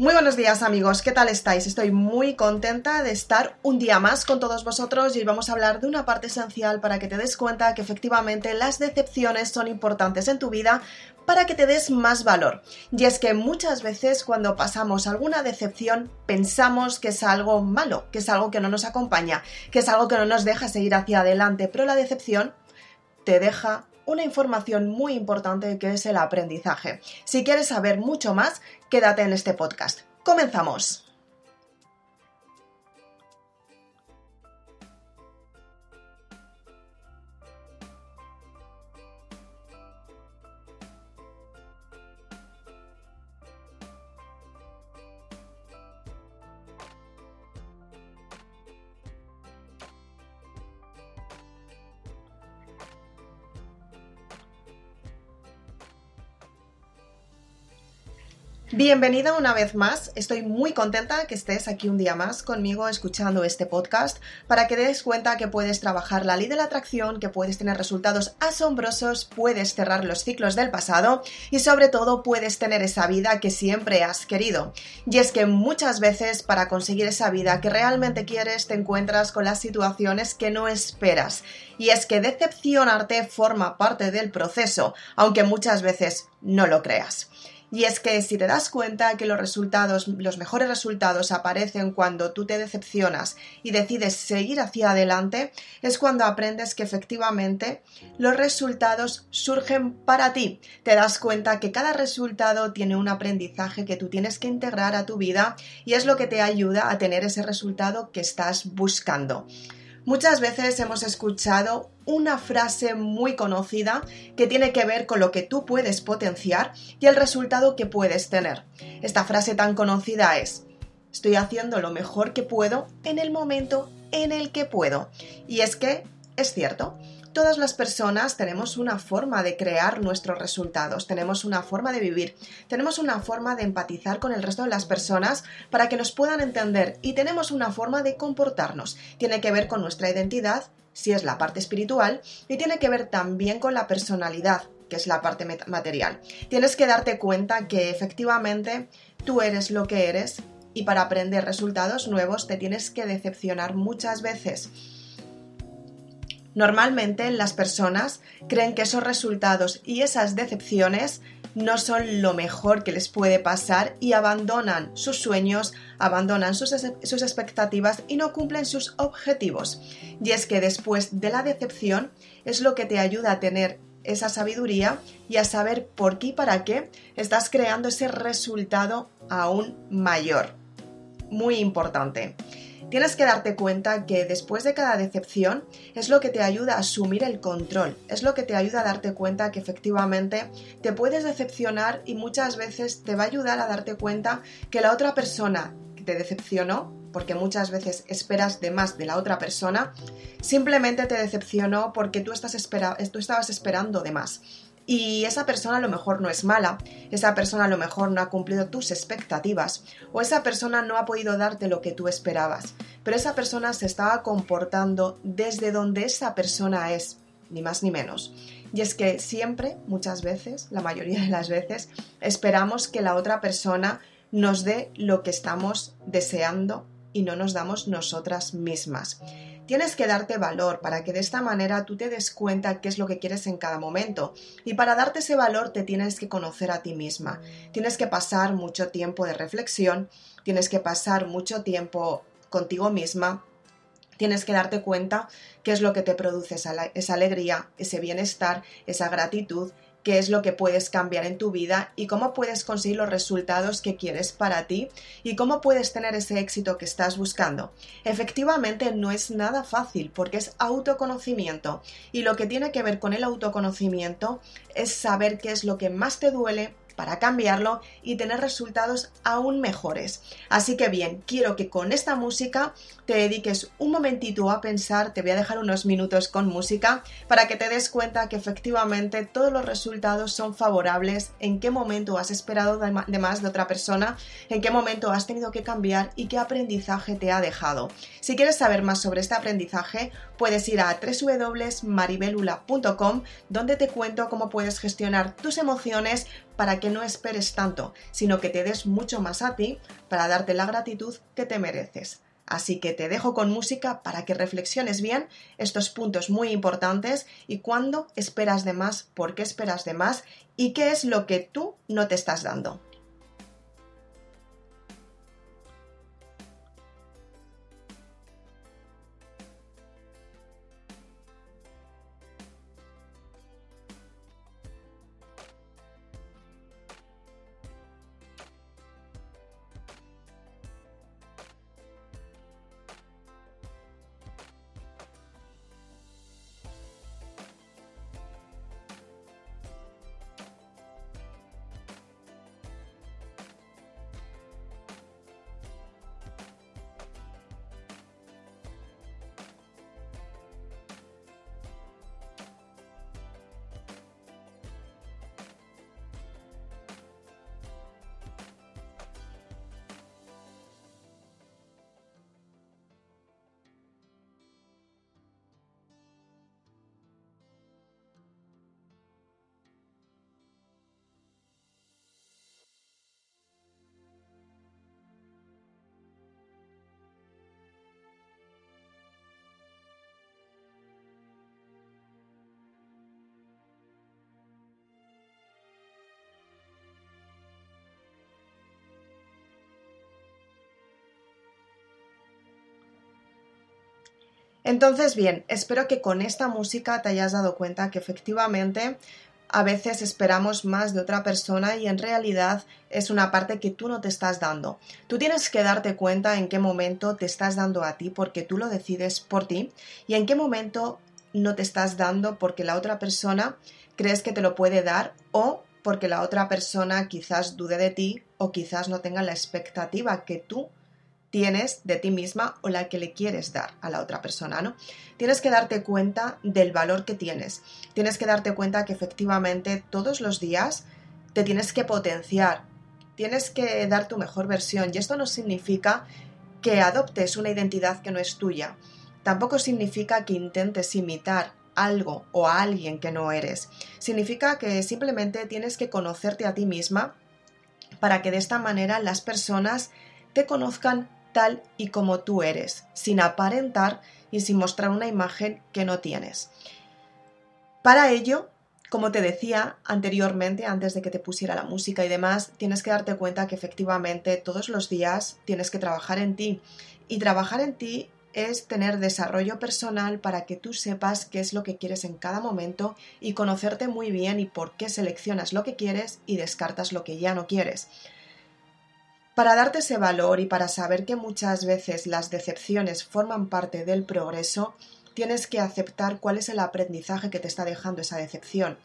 Muy buenos días amigos, ¿qué tal estáis? Estoy muy contenta de estar un día más con todos vosotros y hoy vamos a hablar de una parte esencial para que te des cuenta que efectivamente las decepciones son importantes en tu vida para que te des más valor. Y es que muchas veces cuando pasamos alguna decepción pensamos que es algo malo, que es algo que no nos acompaña, que es algo que no nos deja seguir hacia adelante, pero la decepción te deja una información muy importante que es el aprendizaje. Si quieres saber mucho más, quédate en este podcast. ¡Comenzamos! Bienvenida una vez más. Estoy muy contenta que estés aquí un día más conmigo escuchando este podcast para que des cuenta que puedes trabajar la ley de la atracción, que puedes tener resultados asombrosos, puedes cerrar los ciclos del pasado y sobre todo puedes tener esa vida que siempre has querido. Y es que muchas veces para conseguir esa vida que realmente quieres te encuentras con las situaciones que no esperas. Y es que decepcionarte forma parte del proceso, aunque muchas veces no lo creas. Y es que si te das cuenta que los resultados, los mejores resultados aparecen cuando tú te decepcionas y decides seguir hacia adelante, es cuando aprendes que efectivamente los resultados surgen para ti. Te das cuenta que cada resultado tiene un aprendizaje que tú tienes que integrar a tu vida y es lo que te ayuda a tener ese resultado que estás buscando. Muchas veces hemos escuchado una frase muy conocida que tiene que ver con lo que tú puedes potenciar y el resultado que puedes tener. Esta frase tan conocida es, estoy haciendo lo mejor que puedo en el momento en el que puedo. Y es que es cierto, Todas las personas tenemos una forma de crear nuestros resultados, tenemos una forma de vivir, tenemos una forma de empatizar con el resto de las personas para que nos puedan entender y tenemos una forma de comportarnos. Tiene que ver con nuestra identidad, si es la parte espiritual, y tiene que ver también con la personalidad, que es la parte material. Tienes que darte cuenta que efectivamente tú eres lo que eres y para aprender resultados nuevos te tienes que decepcionar muchas veces Normalmente las personas creen que esos resultados y esas decepciones no son lo mejor que les puede pasar y abandonan sus sueños, abandonan sus, expectativas y no cumplen sus objetivos. Y es que después de la decepción es lo que te ayuda a tener esa sabiduría y a saber por qué y para qué estás creando ese resultado aún mayor. Muy importante. Tienes que darte cuenta que después de cada decepción es lo que te ayuda a asumir el control, es lo que te ayuda a darte cuenta que efectivamente te puedes decepcionar y muchas veces te va a ayudar a darte cuenta que la otra persona que te decepcionó porque muchas veces esperas de más de la otra persona, simplemente te decepcionó porque tú, estás tú estabas esperando de más. Y esa persona a lo mejor no es mala, esa persona a lo mejor no ha cumplido tus expectativas o esa persona no ha podido darte lo que tú esperabas, pero esa persona se estaba comportando desde donde esa persona es, ni más ni menos. Y es que siempre, muchas veces, la mayoría de las veces, esperamos que la otra persona nos dé lo que estamos deseando y no nos damos nosotras mismas. Tienes que darte valor para que de esta manera tú te des cuenta qué es lo que quieres en cada momento. Y para darte ese valor te tienes que conocer a ti misma. Tienes que pasar mucho tiempo de reflexión, tienes que pasar mucho tiempo contigo misma tienes que darte cuenta qué es lo que te produce esa, alegría, ese bienestar, esa gratitud, qué es lo que puedes cambiar en tu vida y cómo puedes conseguir los resultados que quieres para ti y cómo puedes tener ese éxito que estás buscando. Efectivamente no es nada fácil porque es autoconocimiento y lo que tiene que ver con el autoconocimiento es saber qué es lo que más te duele, para cambiarlo y tener resultados aún mejores. Así que bien, quiero que con esta música te dediques un momentito a pensar, te voy a dejar unos minutos con música para que te des cuenta que efectivamente todos los resultados son favorables, en qué momento has esperado de más de otra persona, en qué momento has tenido que cambiar y qué aprendizaje te ha dejado. Si quieres saber más sobre este aprendizaje, puedes ir a www.maribelula.com donde te cuento cómo puedes gestionar tus emociones para que no esperes tanto, sino que te des mucho más a ti para darte la gratitud que te mereces. Así que te dejo con música para que reflexiones bien estos puntos muy importantes y cuándo esperas de más, por qué esperas de más y qué es lo que tú no te estás dando. Entonces, bien, espero que con esta música te hayas dado cuenta que efectivamente a veces esperamos más de otra persona y en realidad es una parte que tú no te estás dando. Tú tienes que darte cuenta en qué momento te estás dando a ti porque tú lo decides por ti y en qué momento no te estás dando porque la otra persona crees que te lo puede dar o porque la otra persona quizás dude de ti o quizás no tenga la expectativa que tú tienes de ti misma o la que le quieres dar a la otra persona, ¿no? Tienes que darte cuenta del valor que tienes. Tienes que darte cuenta que efectivamente todos los días te tienes que potenciar. Tienes que dar tu mejor versión y esto no significa que adoptes una identidad que no es tuya. Tampoco significa que intentes imitar algo o a alguien que no eres. Significa que simplemente tienes que conocerte a ti misma para que de esta manera las personas te conozcan tal y como tú eres, sin aparentar y sin mostrar una imagen que no tienes. Para ello, como te decía anteriormente, antes de que te pusiera la música y demás, tienes que darte cuenta que efectivamente todos los días tienes que trabajar en ti. Y trabajar en ti es tener desarrollo personal para que tú sepas qué es lo que quieres en cada momento y conocerte muy bien y por qué seleccionas lo que quieres y descartas lo que ya no quieres. Para darte ese valor y para saber que muchas veces las decepciones forman parte del progreso, tienes que aceptar cuál es el aprendizaje que te está dejando esa decepción,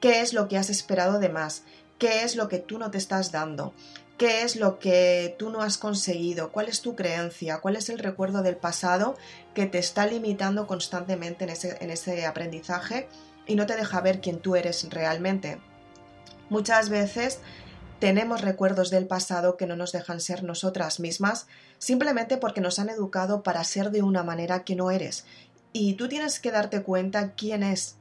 qué es lo que has esperado de más, qué es lo que tú no te estás dando, qué es lo que tú no has conseguido, cuál es tu creencia, cuál es el recuerdo del pasado que te está limitando constantemente en ese, en ese aprendizaje y no te deja ver quién tú eres realmente. Muchas veces tenemos recuerdos del pasado que no nos dejan ser nosotras mismas simplemente porque nos han educado para ser de una manera que no eres. Y tú tienes que darte cuenta quién es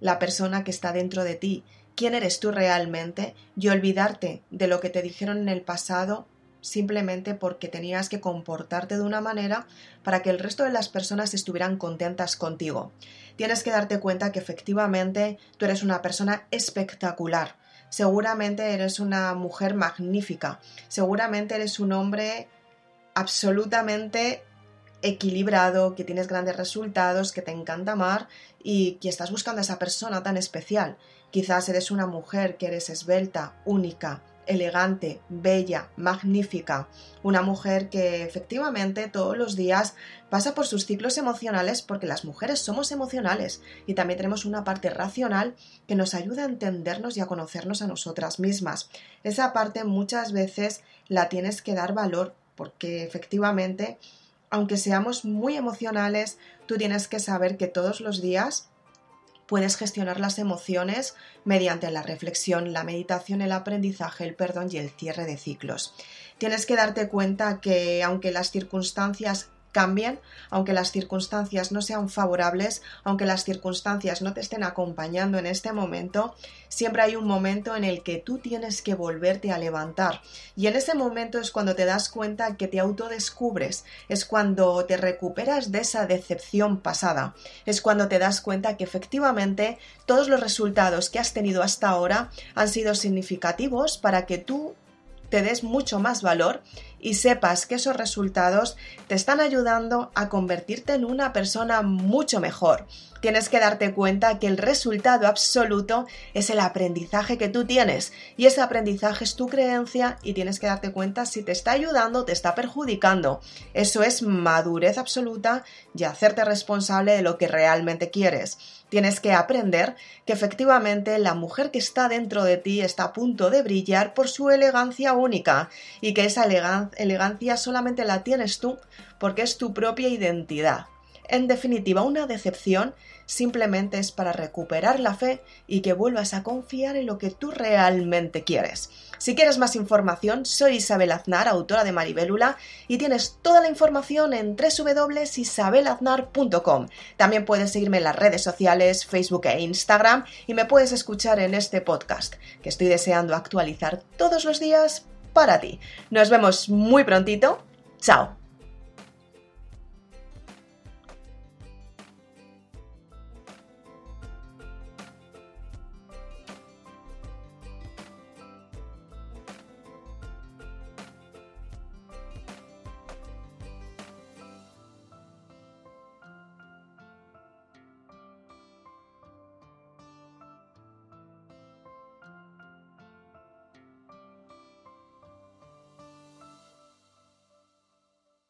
la persona que está dentro de ti, quién eres tú realmente y olvidarte de lo que te dijeron en el pasado simplemente porque tenías que comportarte de una manera para que el resto de las personas estuvieran contentas contigo. Tienes que darte cuenta que efectivamente tú eres una persona espectacular, seguramente eres una mujer magnífica, seguramente eres un hombre absolutamente equilibrado, que tienes grandes resultados, que te encanta amar y que estás buscando a esa persona tan especial. Quizás eres una mujer que eres esbelta, única, elegante, bella, magnífica, una mujer que efectivamente todos los días pasa por sus ciclos emocionales porque las mujeres somos emocionales y también tenemos una parte racional que nos ayuda a entendernos y a conocernos a nosotras mismas. Esa parte muchas veces la tienes que dar valor porque efectivamente, aunque seamos muy emocionales, tú tienes que saber que todos los días Puedes gestionar las emociones mediante la reflexión, la meditación, el aprendizaje, el perdón y el cierre de ciclos. Tienes que darte cuenta que aunque las circunstancias cambien, aunque las circunstancias no sean favorables, aunque las circunstancias no te estén acompañando en este momento, siempre hay un momento en el que tú tienes que volverte a levantar. Y en ese momento es cuando te das cuenta que te autodescubres, es cuando te recuperas de esa decepción pasada, es cuando te das cuenta que efectivamente todos los resultados que has tenido hasta ahora han sido significativos para que tú te des mucho más valor y sepas que esos resultados te están ayudando a convertirte en una persona mucho mejor. Tienes que darte cuenta que el resultado absoluto es el aprendizaje que tú tienes y ese aprendizaje es tu creencia y tienes que darte cuenta si te está ayudando o te está perjudicando. Eso es madurez absoluta y hacerte responsable de lo que realmente quieres. Tienes que aprender que efectivamente la mujer que está dentro de ti está a punto de brillar por su elegancia única y que esa elegancia solamente la tienes tú porque es tu propia identidad. En definitiva, una decepción simplemente es para recuperar la fe y que vuelvas a confiar en lo que tú realmente quieres. Si quieres más información, soy Isabel Aznar, autora de Maribélula, y tienes toda la información en www.isabelaznar.com. También puedes seguirme en las redes sociales, Facebook e Instagram, y me puedes escuchar en este podcast, que estoy deseando actualizar todos los días para ti. Nos vemos muy prontito. Chao.